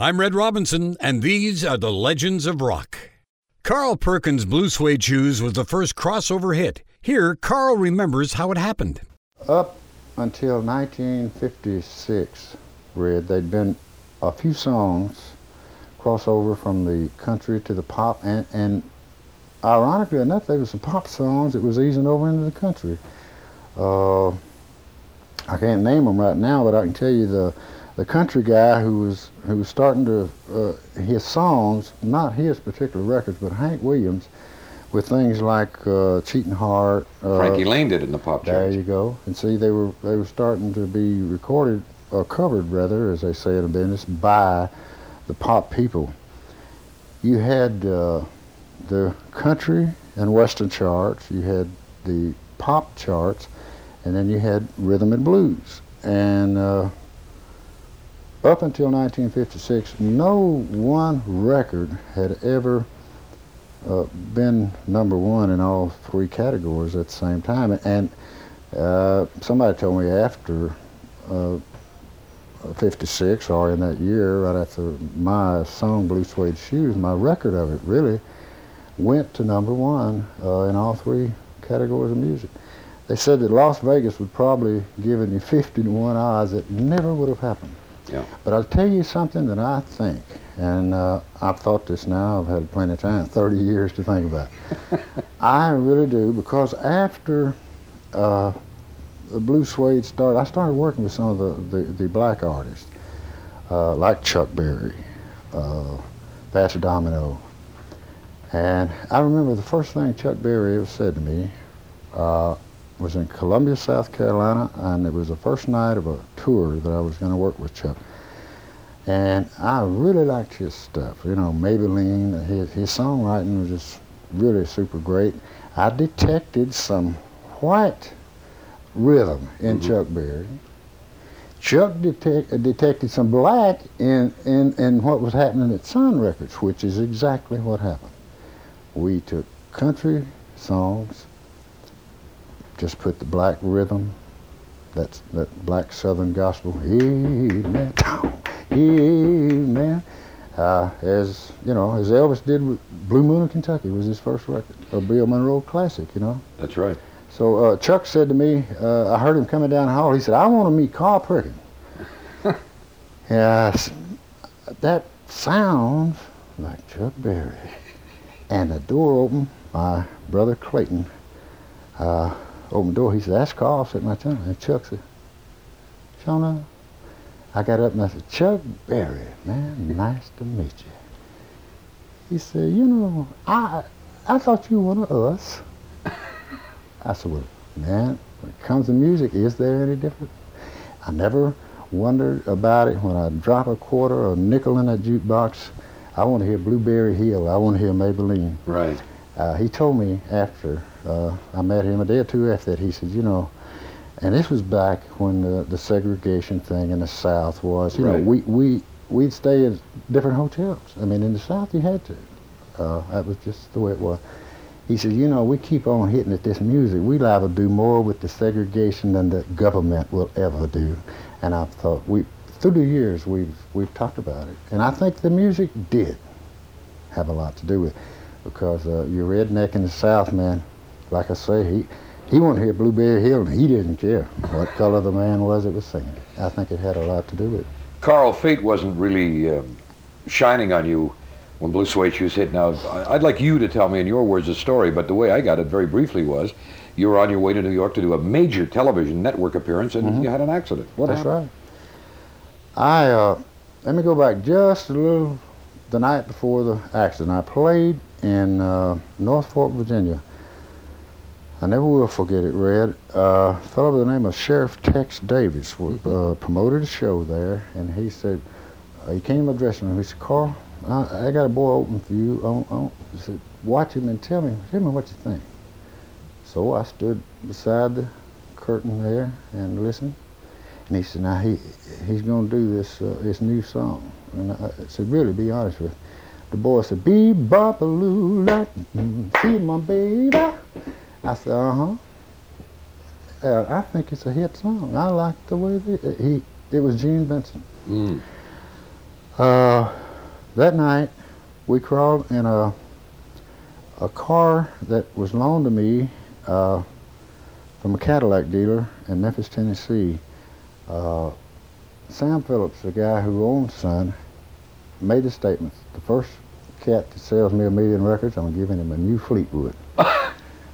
I'm Red Robinson, and these are the legends of rock. Carl Perkins' Blue Suede Shoes was the first crossover hit. Here, Carl remembers how it happened. Up until 1956, Red, there'd been a few songs crossover from the country to the pop, and, and ironically enough, there were some pop songs that was easing over into the country. Uh, I can't name them right now, but I can tell you the the country guy who was who was starting to uh, his songs, not his particular records, but Hank Williams, with things like uh, "Cheating Heart." Uh, Frankie Laine did it in the pop charts. There you go. And see, they were they were starting to be recorded or covered, rather, as they say in the business, by the pop people. You had uh, the country and western charts. You had the pop charts, and then you had rhythm and blues. And uh, up until 1956, no one record had ever uh, been number one in all three categories at the same time. And uh, somebody told me after uh, 56, or in that year, right after my song Blue Suede Shoes, my record of it really went to number one uh, in all three categories of music. They said that Las Vegas would probably give it 50 to 1 odds. It never would have happened. Yeah. But I'll tell you something that I think, and uh, I've thought this now, I've had plenty of time, 30 years to think about. I really do, because after uh, the Blue Suede started, I started working with some of the, the, the black artists, uh, like Chuck Berry, uh, Domino. And I remember the first thing Chuck Berry ever said to me uh, was in Columbia, South Carolina, and it was the first night of a tour that I was going to work with Chuck. And I really liked his stuff. You know, Maybellene, his, his songwriting was just really super great. I detected some white rhythm in mm-hmm. Chuck Berry. Chuck detect, detected some black in, in, in what was happening at Sun Records, which is exactly what happened. We took country songs just put the black rhythm, that's that black southern gospel, amen, amen. Uh, as you know, as Elvis did with Blue Moon of Kentucky was his first record, a Bill Monroe classic, you know. That's right. So uh, Chuck said to me, uh, I heard him coming down the hall. He said, "I want to meet Carl Perkins." yeah, that sounds like Chuck Berry. And the door opened. My brother Clayton uh, opened the door. He said, that's Carl. Said, my tongue. And Chuck said, Shona. I got up and I said, Chuck Berry, man, nice to meet you. He said, you know, I I thought you were one of us. I said, well, man, when it comes to music, is there any difference? I never wondered about it when I drop a quarter or a nickel in that jukebox. I want to hear Blueberry Hill. I want to hear Maybellene. Right. Uh, he told me after uh, I met him a day or two after that. He said, you know, and this was back when the, the segregation thing in the South was. You right. know, we we we'd stay in different hotels. I mean, in the South you had to. Uh, that was just the way it was. He said, you know, we keep on hitting at this music. We'll either do more with the segregation than the government will ever do. And I thought, we through the years we've we've talked about it, and I think the music did have a lot to do with it because uh, your redneck in the South, man, like I say, he he wanted to hear Blueberry Hill, and he didn't care what color the man was that was singing. I think it had a lot to do with it. Carl, fate wasn't really um, shining on you when Blue Suede Shoes hit. Now, I'd like you to tell me in your words the story, but the way I got it very briefly was you were on your way to New York to do a major television network appearance, and mm-hmm. you had an accident. What That's happened? right. I uh, let me go back just a little. The night before the accident, I played in uh, Norfolk, Virginia I never will forget it, Red. Uh, a fellow by the name of Sheriff Tex Davis uh, promoted a show there, and he said, uh, he came to my dressing room. He said, Carl, I, I got a boy open for you. I, I, he said, watch him and tell me, tell me what you think. So I stood beside the curtain there and listened. And he said, now he, he's going to do this, uh, this new song. And I said, really, be honest with you. The boy said, be bop-a-loo, see my baby. I said, uh-huh. Uh, I think it's a hit song. I like the way they, he, it was Gene Vincent. Mm. Uh, that night, we crawled in a a car that was loaned to me uh, from a Cadillac dealer in Memphis, Tennessee. Uh, Sam Phillips, the guy who owns Sun, made the statement, the first cat that sells me a million records, I'm giving him a new Fleetwood.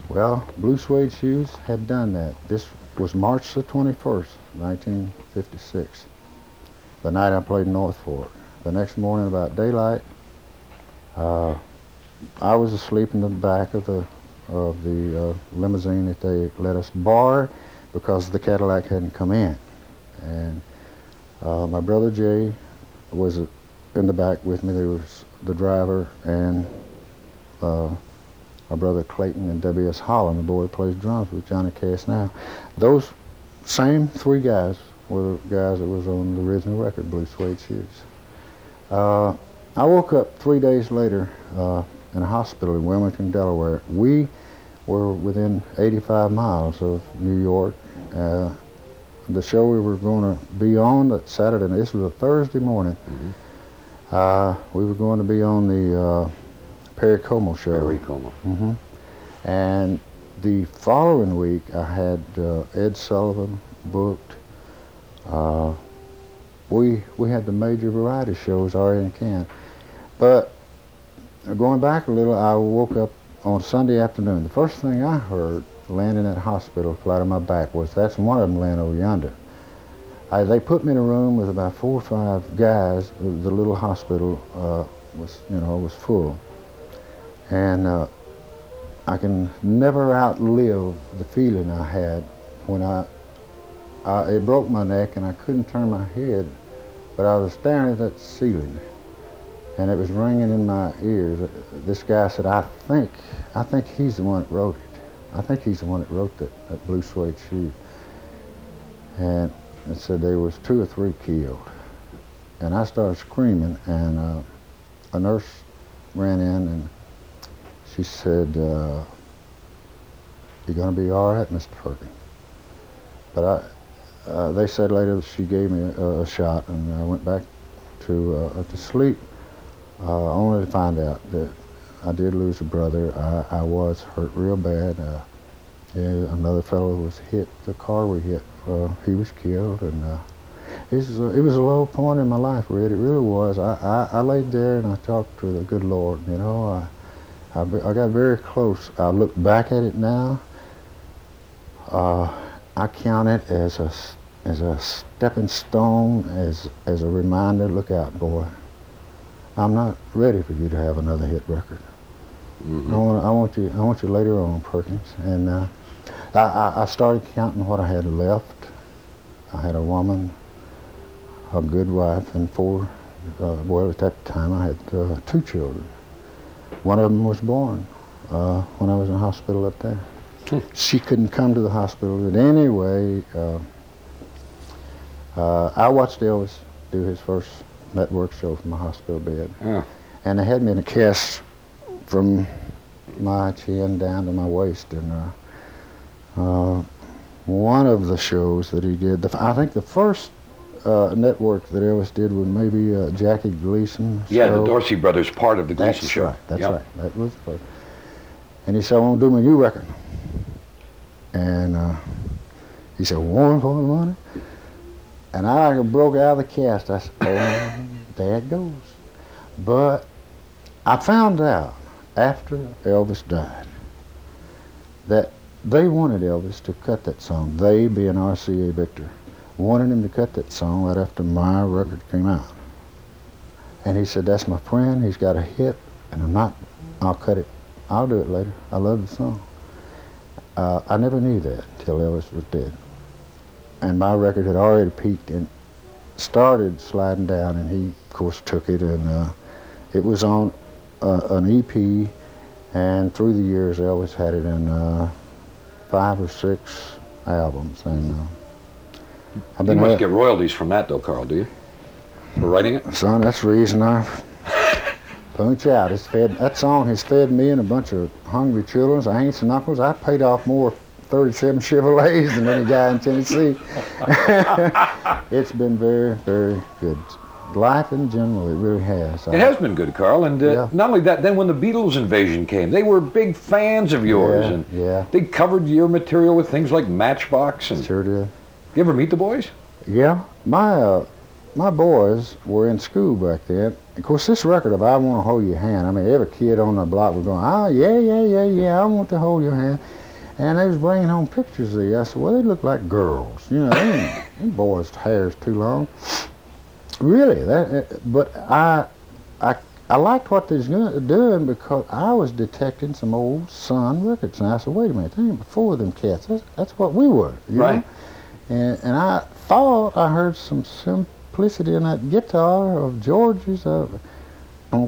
well, Blue Suede Shoes had done that. This was March the 21st, 1956, the night I played Norfolk. The next morning about daylight, uh, I was asleep in the back of the of the uh, limousine that they let us borrow because the Cadillac hadn't come in, and uh, my brother Jay was in the back with me. There was the driver and uh, my brother Clayton and W.S. Holland, the boy who plays drums with Johnny Cash now. Those same three guys were the guys that was on the original record, Blue Suede Shoes. Uh, I woke up three days later uh, in a hospital in Wilmington, Delaware. We were within 85 miles of New York. Uh, the show we were going to be on that Saturday, this was a Thursday morning. Mhm. Uh, we were going to be on the uh, Perry Como show. Perry Como. hmm And the following week, I had uh, Ed Sullivan booked. Uh, we we had the major variety shows already in can. But going back a little, I woke up on Sunday afternoon. The first thing I heard landing at hospital flat on my back was that's one of them laying over yonder. I, they put me in a room with about four or five guys. The little hospital uh, was, you know, was full, and uh, I can never outlive the feeling I had when I, I, it broke my neck and I couldn't turn my head, but I was staring at that ceiling, and it was ringing in my ears. This guy said, "I think, I think he's the one that wrote it. I think he's the one that wrote that, that blue suede shoe." And it said there was two or three killed, and I started screaming, and uh, a nurse ran in and she said, uh, "You're going to be all right, Mr. Perkins." But I, uh, they said later that she gave me a, a shot, and I went back to uh, to sleep, uh, only to find out that I did lose a brother. I, I was hurt real bad. Uh, another fellow was hit. The car we hit, uh, he was killed, and it was a, it was a low point in my life, Red. It really was. I, I, I laid there and I talked to the good Lord. You know, I I, I got very close. I look back at it now. Uh, I count it as a as a stepping stone, as as a reminder. Look out, boy. I'm not ready for you to have another hit record. Mhm. I want I want you I want you later on, Perkins. And uh, I, I I started counting what I had left. I had a woman, a good wife, and four. Uh, well, at that time I had uh, two children. One of them was born uh, when I was in the hospital up there. Hmm. She couldn't come to the hospital, but anyway, uh, uh, I watched Elvis do his first network show from a hospital bed, Yeah. and they had me in a cast from my chin down to my waist, and uh, uh, one of the shows that he did, the, I think the first uh, network that Elvis did was maybe uh, Jackie Gleason. Yeah, show. the Dorsey brothers part of the Gleason That's show. right. That's Yeah. right. That was first. And he said, "I want to do my new record." And uh, he said, "One for the money." And I broke out of the cast. I said, "Oh, there it goes." But I found out after Elvis died that they wanted Elvis to cut that song. They, being RCA Victor, wanted him to cut that song right after my record came out. And he said, "That's my friend. He's got a hit, and I'm not. I'll cut it. I'll do it later. I love the song." Uh, I never knew that until Elvis was dead, and my record had already peaked and started sliding down. And he, of course, took it, and uh, it was on uh, an EP. And through the years, Elvis had it in uh, five or six albums, and I've You been must get royalties from that, though, Carl, do you? For writing it? Son, that's the reason I punch out. It's fed that song has fed me and a bunch of hungry children, aunts and uncles. I paid off more 37 Chevrolets than any guy in Tennessee. it's been very, very good. life in general, it really has. It has been good, Carl. And uh, Yeah. not only that, then when the Beatles invasion came, they were big fans of yours. Yeah, and yeah. they covered your material with things like Matchbox. And Sure did. You ever meet the boys? Yeah, my uh, my boys were in school back then. Of course, this record of "I Want to Hold Your Hand," I mean, every kid on the block was going, "Ah, yeah, yeah, yeah, yeah, I want to hold your hand," and they was bringing home pictures of you. I said, "Well, they look like girls, you know. They them boys' hair's too long." Really, that. uh, But I, I, I liked what they was doing because I was detecting some old Sun records, and I said, "Wait a minute, they ain't before them cats. That's, that's what we were, you know?" And, and I thought I heard some simplicity in that guitar of George's. Uh, you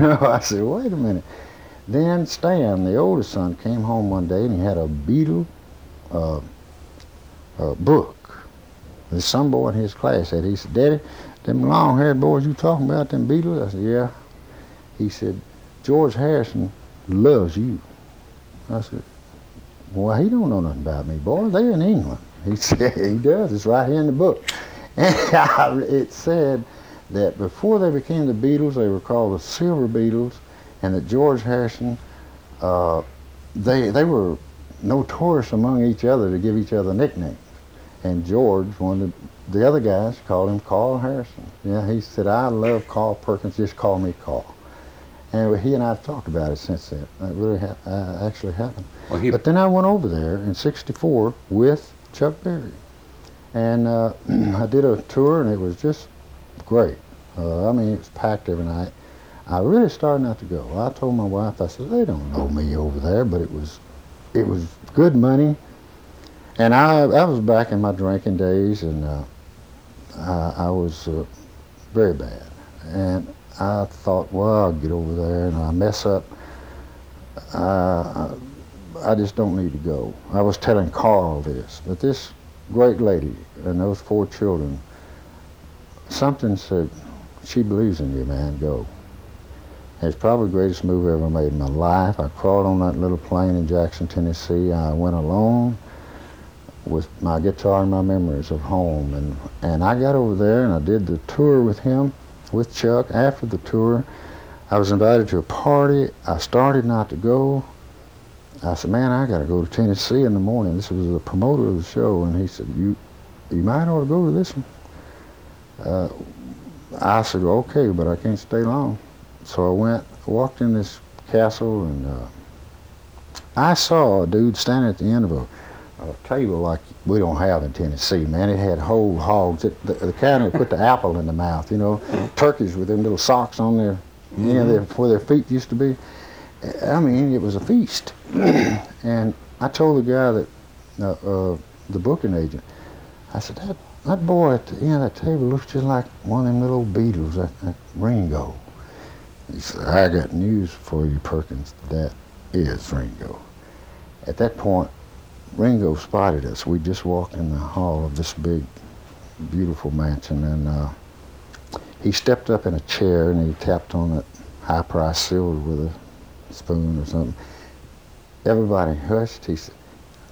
know, I said, wait a minute. Then Stan, the oldest son, came home one day and he had a Beatle uh, uh, book. Some boy in his class said, he said, Daddy, them long-haired boys you talking about, them Beatles? I said, yeah. He said, George Harrison loves you. I said, well, he don't know nothing about me, boy. They're in England. He said he does. It's right here in the book. And I, it said that before they became the Beatles, they were called the Silver Beatles, and that George Harrison, uh, they they were notorious among each other to give each other nicknames. And George, one of the, the other guys, called him Carl Harrison. Yeah, he said, I love Carl Perkins. Just call me Carl. And he and I have talked about it since then. It really ha- uh, actually happened. Well, he, But then I went over there in '64 with Chuck Berry, and uh, I did a tour, and it was just great. Uh, I mean, it was packed every night. I really started not to go. I told my wife, I said, they don't know me over there, but it was, it was good money, and I I was back in my drinking days, and uh, I, I was uh, very bad, and I thought, well, I'll get over there, and I mess up. Uh, I just don't need to go. I was telling Carl this, but this great lady and those four children, something said, she believes in you, man, go. It's probably the greatest move I ever made in my life. I crawled on that little plane in Jackson, Tennessee. I went alone with my guitar and my memories of home. And, and I got over there and I did the tour with him, with Chuck. After the tour, I was invited to a party. I started not to go. I said, man, I got to go to Tennessee in the morning. This was the promoter of the show, and he said, you, you might ought to go to this one. Uh, I said, okay, but I can't stay long. So I went, walked in this castle, and uh, I saw a dude standing at the end of a, table like we don't have in Tennessee, man. It had whole hogs. It, the, the put the apple in the mouth, you know, turkeys with them little socks on their, you know, their, where their feet used to be. I mean, it was a feast. and I told the guy that, uh, uh, the booking agent, I said, that, that boy at the end of that table looks just like one of them little Beatles, that, that Ringo. He said, I got news for you, Perkins. That is Ringo. At that point, Ringo spotted us. We just walked in the hall of this big, beautiful mansion, and uh, he stepped up in a chair and he tapped on that high-priced silver with a spoon or something. Everybody hushed. He said,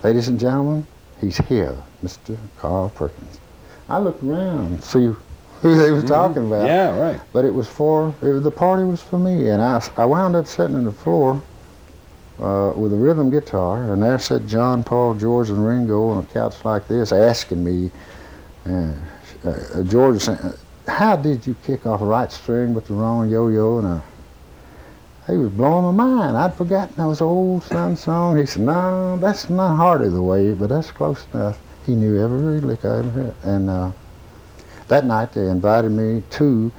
ladies and gentlemen, he's here, Mr. Carl Perkins. I looked around to see who they was talking about. yeah, right. But it was for, it was, the party was for me. And I, I wound up sitting on the floor uh, with a rhythm guitar, and there sat John, Paul, George, and Ringo on a couch like this asking me, uh, uh, George how did you kick off right string with the wrong yo-yo? And I, he was blowing my mind. I'd forgotten that was an old Sun song. He said, no, that's not hardly the way, but that's close enough. He knew every lick I ever heard. And uh, that night they invited me to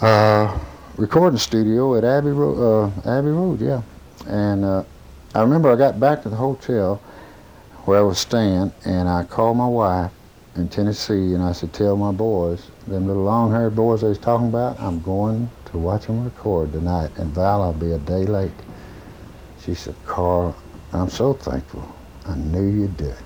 uh, recording studio at Abbey Road, uh, Abbey Road, yeah. And uh, I remember I got back to the hotel where I was staying, and I called my wife in Tennessee, and I said, tell my boys, them little long-haired boys they was talking about, I'm going to watch them record tonight, and Val, I'll be a day late. She said, Carl, I'm so thankful. I knew you'd do it.